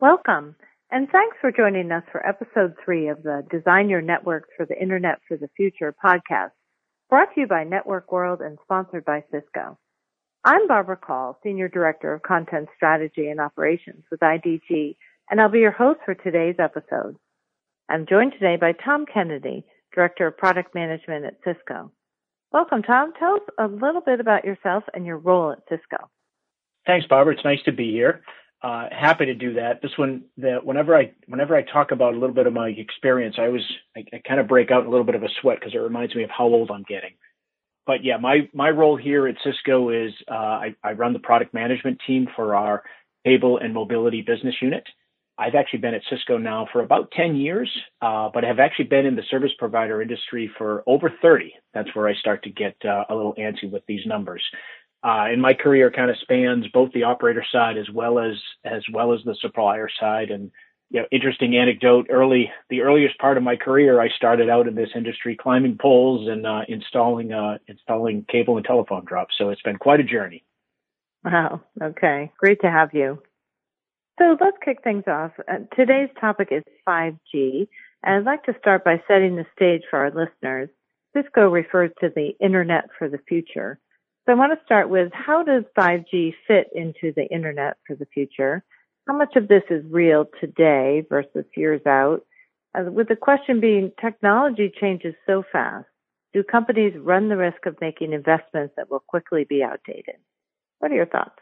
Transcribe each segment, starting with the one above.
Welcome, and thanks for joining us for episode three of the Design Your Networks for the Internet for the Future podcast, brought to you by Network World and sponsored by Cisco. I'm Barbara Call, Senior Director of Content Strategy and Operations with IDG, and I'll be your host for today's episode. I'm joined today by Tom Kennedy, Director of Product Management at Cisco. Welcome, Tom. Tell us a little bit about yourself and your role at Cisco. Thanks, Barbara. It's nice to be here uh, happy to do that. This one, the, whenever I whenever I talk about a little bit of my experience, I always I, I kind of break out a little bit of a sweat because it reminds me of how old I'm getting. But yeah, my my role here at Cisco is uh, I, I run the product management team for our cable and mobility business unit. I've actually been at Cisco now for about 10 years, uh, but have actually been in the service provider industry for over 30. That's where I start to get uh, a little antsy with these numbers uh, and my career kind of spans both the operator side as well as as well as the supplier side. And you know, interesting anecdote: early the earliest part of my career, I started out in this industry climbing poles and uh, installing uh, installing cable and telephone drops. So it's been quite a journey. Wow. Okay. Great to have you. So let's kick things off. Uh, today's topic is 5G. And I'd like to start by setting the stage for our listeners. Cisco refers to the Internet for the future. So I want to start with how does 5G fit into the internet for the future? How much of this is real today versus years out? Uh, with the question being technology changes so fast, do companies run the risk of making investments that will quickly be outdated? What are your thoughts?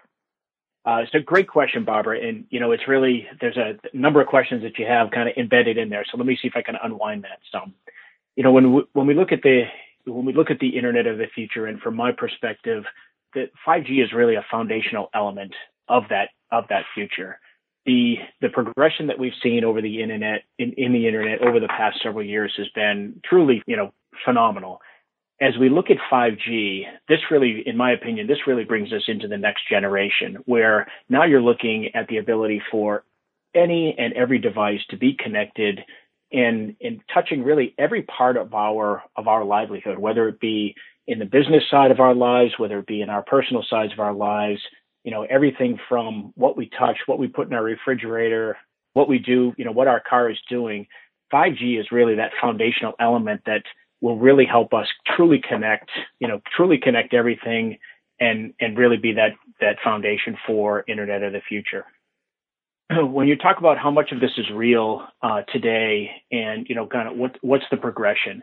Uh, it's a great question, Barbara. And, you know, it's really, there's a number of questions that you have kind of embedded in there. So let me see if I can unwind that some. You know, when we, when we look at the when we look at the internet of the future, and from my perspective, that 5G is really a foundational element of that of that future. The the progression that we've seen over the internet in, in the internet over the past several years has been truly, you know, phenomenal. As we look at 5G, this really, in my opinion, this really brings us into the next generation where now you're looking at the ability for any and every device to be connected in in touching really every part of our of our livelihood, whether it be in the business side of our lives, whether it be in our personal sides of our lives, you know, everything from what we touch, what we put in our refrigerator, what we do, you know, what our car is doing. 5G is really that foundational element that will really help us truly connect, you know, truly connect everything and and really be that that foundation for internet of the future. when you talk about how much of this is real uh, today, and you know, kind of what what's the progression?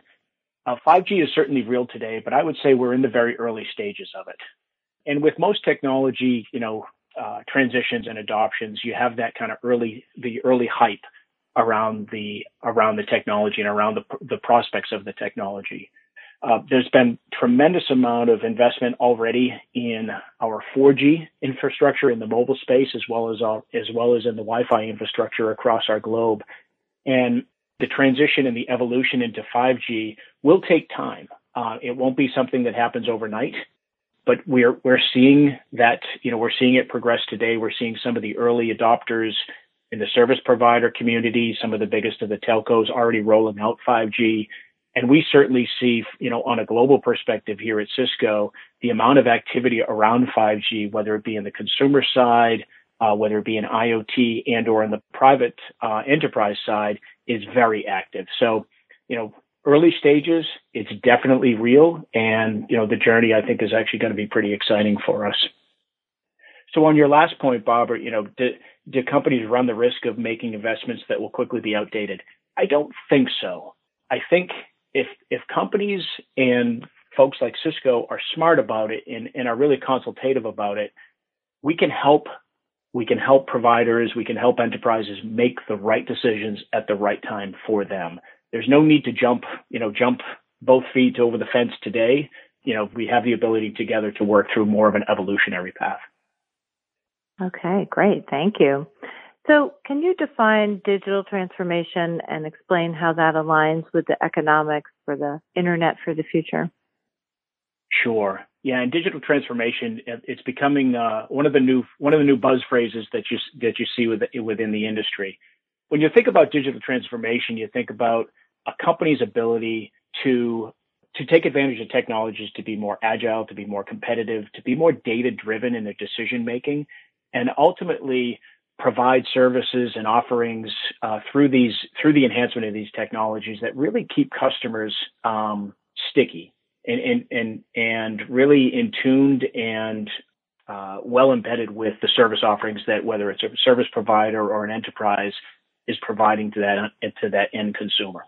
Uh, 5G is certainly real today, but I would say we're in the very early stages of it. And with most technology, you know, uh, transitions and adoptions, you have that kind of early the early hype around the around the technology and around the the prospects of the technology. Uh, there's been tremendous amount of investment already in our 4G infrastructure in the mobile space, as well as our, as well as in the Wi-Fi infrastructure across our globe. And the transition and the evolution into 5G will take time. Uh, it won't be something that happens overnight, but we're we're seeing that you know we're seeing it progress today. We're seeing some of the early adopters in the service provider community, some of the biggest of the telcos already rolling out 5G. And we certainly see, you know, on a global perspective here at Cisco, the amount of activity around 5G, whether it be in the consumer side, uh, whether it be in IoT and or in the private uh, enterprise side, is very active. So, you know, early stages, it's definitely real, and you know, the journey I think is actually going to be pretty exciting for us. So, on your last point, Barbara, you know, do, do companies run the risk of making investments that will quickly be outdated? I don't think so. I think if if companies and folks like Cisco are smart about it and, and are really consultative about it, we can help we can help providers, we can help enterprises make the right decisions at the right time for them. There's no need to jump, you know, jump both feet over the fence today. You know, we have the ability together to work through more of an evolutionary path. Okay, great. Thank you. So, can you define digital transformation and explain how that aligns with the economics for the internet for the future? Sure. Yeah, and digital transformation it's becoming uh, one of the new one of the new buzz phrases that you that you see with, within the industry. When you think about digital transformation, you think about a company's ability to to take advantage of technologies to be more agile, to be more competitive, to be more data driven in their decision making, and ultimately provide services and offerings uh, through these through the enhancement of these technologies that really keep customers um, sticky and, and and and really in tuned and uh, well embedded with the service offerings that whether it's a service provider or an enterprise is providing to that to that end consumer.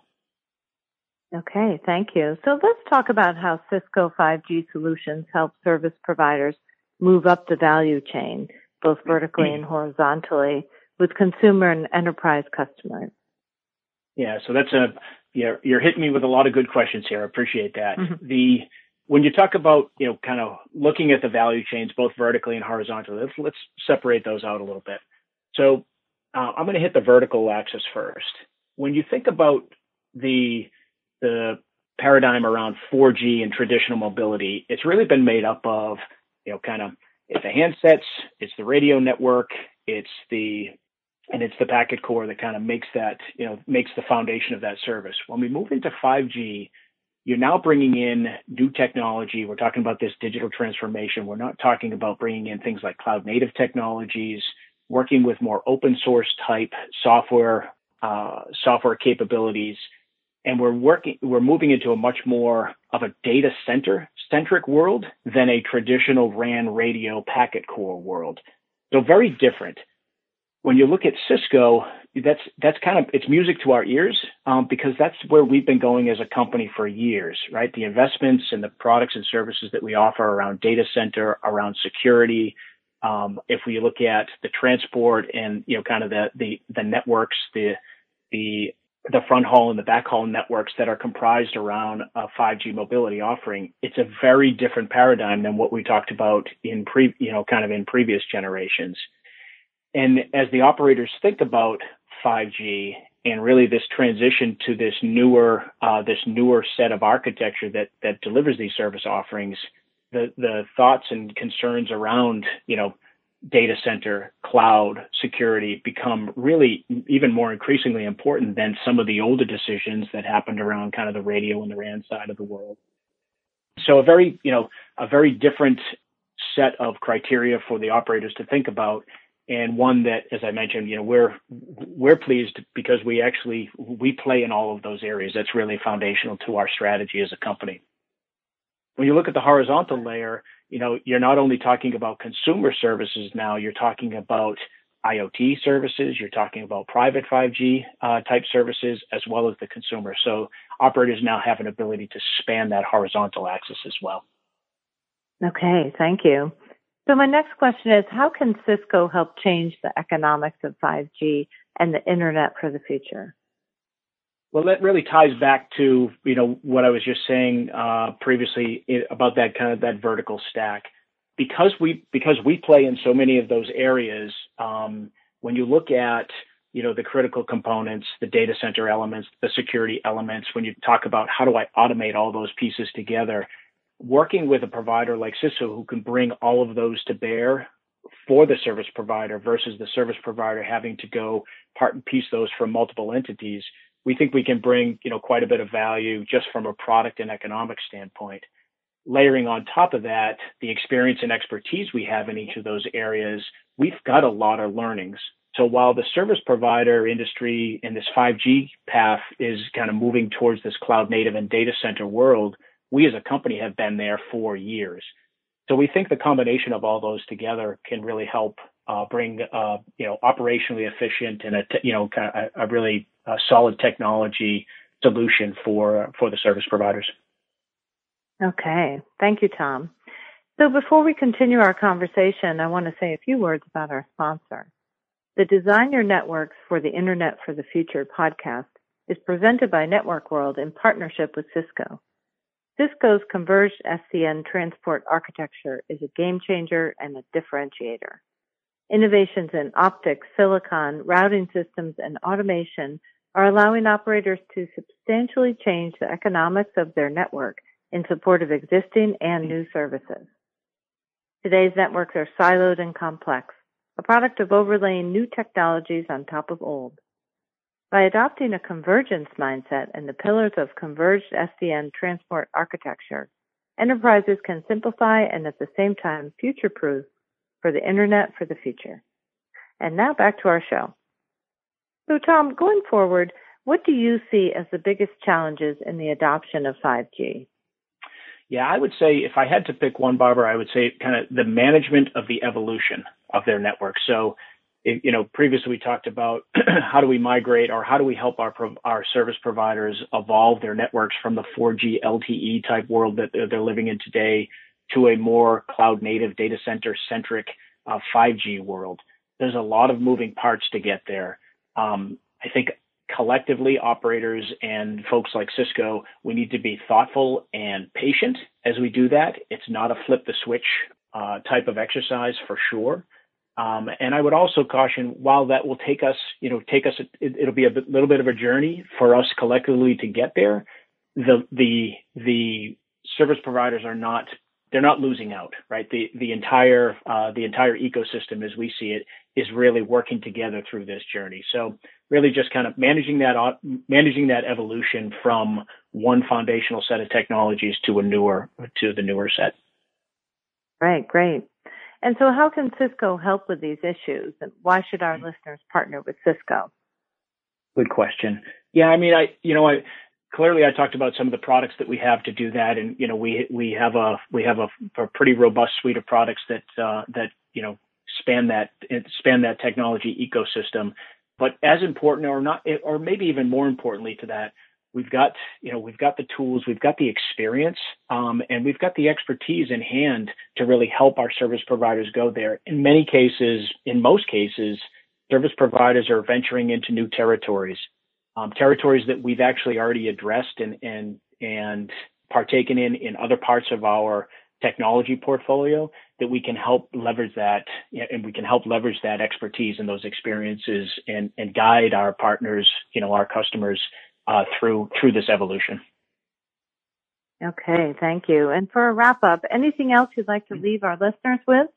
Okay, thank you. So let's talk about how Cisco 5G solutions help service providers move up the value chain, both vertically and horizontally, with consumer and enterprise customers. Yeah, so that's a you're, you're hitting me with a lot of good questions here. I appreciate that. Mm-hmm. The when you talk about you know kind of looking at the value chains both vertically and horizontally, let's let's separate those out a little bit. So uh, I'm going to hit the vertical axis first. When you think about the the paradigm around 4G and traditional mobility, it's really been made up of, you know, kind of it's the handsets, it's the radio network, it's the and it's the packet core that kind of makes that, you know, makes the foundation of that service. When we move into 5G, you're now bringing in new technology. We're talking about this digital transformation. We're not talking about bringing in things like cloud native technologies, working with more open source type software, uh, software capabilities and we're working we're moving into a much more of a data center centric world than a traditional RAN radio packet core world. So very different. When you look at Cisco, that's that's kind of it's music to our ears um, because that's where we've been going as a company for years, right? The investments and the products and services that we offer around data center, around security. Um, if we look at the transport and you know kind of the the the networks, the the the front haul and the back haul networks that are comprised around a 5G mobility offering, it's a very different paradigm than what we talked about in pre, you know, kind of in previous generations. And as the operators think about 5G and really this transition to this newer, uh, this newer set of architecture that that delivers these service offerings, the the thoughts and concerns around, you know, data center, cloud, security become really even more increasingly important than some of the older decisions that happened around kind of the radio and the RAN side of the world. So a very, you know, a very different set of criteria for the operators to think about and one that as i mentioned you know we're we're pleased because we actually we play in all of those areas that's really foundational to our strategy as a company when you look at the horizontal layer you know, you're not only talking about consumer services now, you're talking about IoT services, you're talking about private 5G uh, type services, as well as the consumer. So operators now have an ability to span that horizontal axis as well. Okay, thank you. So my next question is, how can Cisco help change the economics of 5G and the internet for the future? Well, that really ties back to you know what I was just saying uh, previously about that kind of that vertical stack. Because we because we play in so many of those areas, um, when you look at you know the critical components, the data center elements, the security elements, when you talk about how do I automate all those pieces together, working with a provider like Cisco who can bring all of those to bear for the service provider versus the service provider having to go part and piece those from multiple entities we think we can bring, you know, quite a bit of value just from a product and economic standpoint. Layering on top of that, the experience and expertise we have in each of those areas, we've got a lot of learnings. So while the service provider industry in this 5G path is kind of moving towards this cloud native and data center world, we as a company have been there for years. So we think the combination of all those together can really help uh, bring uh, you know operationally efficient and a you know kind a, a really uh, solid technology solution for for the service providers. Okay, thank you, Tom. So before we continue our conversation, I want to say a few words about our sponsor. The Design Your Networks for the Internet for the Future podcast is presented by Network World in partnership with Cisco. Cisco's converged SDN transport architecture is a game changer and a differentiator. Innovations in optics, silicon, routing systems, and automation are allowing operators to substantially change the economics of their network in support of existing and new services. Today's networks are siloed and complex, a product of overlaying new technologies on top of old. By adopting a convergence mindset and the pillars of converged SDN transport architecture, enterprises can simplify and at the same time future proof for the internet for the future. And now back to our show. So, Tom, going forward, what do you see as the biggest challenges in the adoption of 5G? Yeah, I would say if I had to pick one, Barbara, I would say kind of the management of the evolution of their network. So, you know, previously we talked about how do we migrate or how do we help our our service providers evolve their networks from the 4G LTE type world that they're living in today to a more cloud native data center centric uh, 5G world. There's a lot of moving parts to get there. Um, I think collectively, operators and folks like Cisco, we need to be thoughtful and patient as we do that. It's not a flip the switch uh, type of exercise for sure. Um, and I would also caution, while that will take us, you know, take us, it, will be a bit, little bit of a journey for us collectively to get there. The the the service providers are not they're not losing out, right? The the entire uh, the entire ecosystem, as we see it, is really working together through this journey. So really, just kind of managing that managing that evolution from one foundational set of technologies to a newer to the newer set. Right, great. And so, how can Cisco help with these issues, and why should our listeners partner with Cisco? Good question. Yeah, I mean, I you know, I clearly I talked about some of the products that we have to do that, and you know we we have a we have a, a pretty robust suite of products that uh, that you know span that span that technology ecosystem. But as important, or not, or maybe even more importantly to that, we've got you know we've got the tools, we've got the experience, um, and we've got the expertise in hand to really help our service providers go there. In many cases, in most cases, service providers are venturing into new territories um, territories that we've actually already addressed and and and partaken in in other parts of our technology portfolio that we can help leverage that and we can help leverage that expertise and those experiences and and guide our partners you know our customers uh, through through this evolution. Okay thank you. And for a wrap up anything else you'd like to leave our listeners with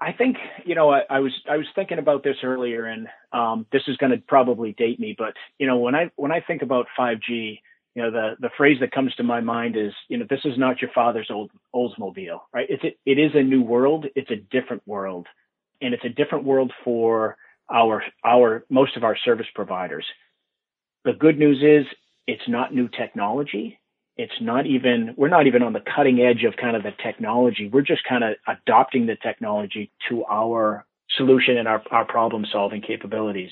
I think you know I, I, was I was thinking about this earlier, and um, this is going to probably date me, but you know when I when I think about 5G, you know the the phrase that comes to my mind is you know this is not your father's old Oldsmobile, right? It's it, it is a new world. It's a different world, and it's a different world for our our most of our service providers. The good news is it's not new technology it's not even we're not even on the cutting edge of kind of the technology. We're just kind of adopting the technology to our solution and our, our problem solving capabilities.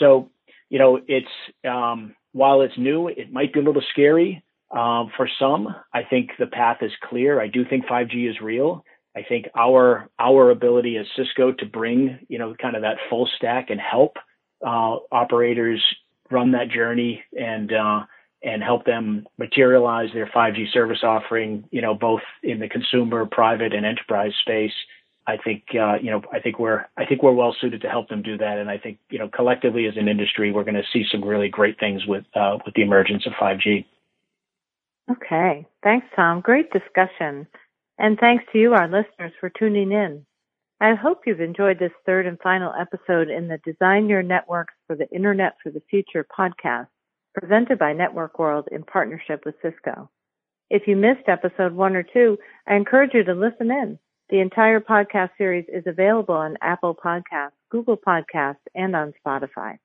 So you know it's um, while it's new it might be a little scary um, for some i think the path is clear. I do think 5g is real. I think our our ability as cisco to bring you know kind of that full stack and help uh, operators run that journey and uh, and help them materialize their 5G service offering, you know, both in the consumer, private, and enterprise space. I think uh, you know I think we're I think we're well suited to help them do that, and I think you know collectively as an industry we're going to see some really great things with uh, with the emergence of 5G. Okay, thanks, Tom. Great discussion, and thanks to you, our listeners, for tuning in. I hope you've enjoyed this third and final episode in the Design Your Networks for the Internet for the Future podcast presented by Network World in partnership with Cisco. If you missed episode one or two, I encourage you to listen in. The entire podcast series is available on Apple Podcasts, Google Podcasts, and on Spotify.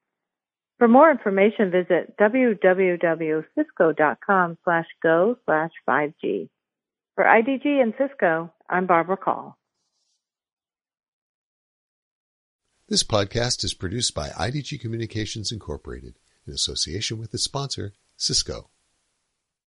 For more information, visit www.cisco.com slash go slash 5G. For IDG and Cisco, I'm Barbara Call. This podcast is produced by IDG Communications Incorporated in association with its sponsor, Cisco.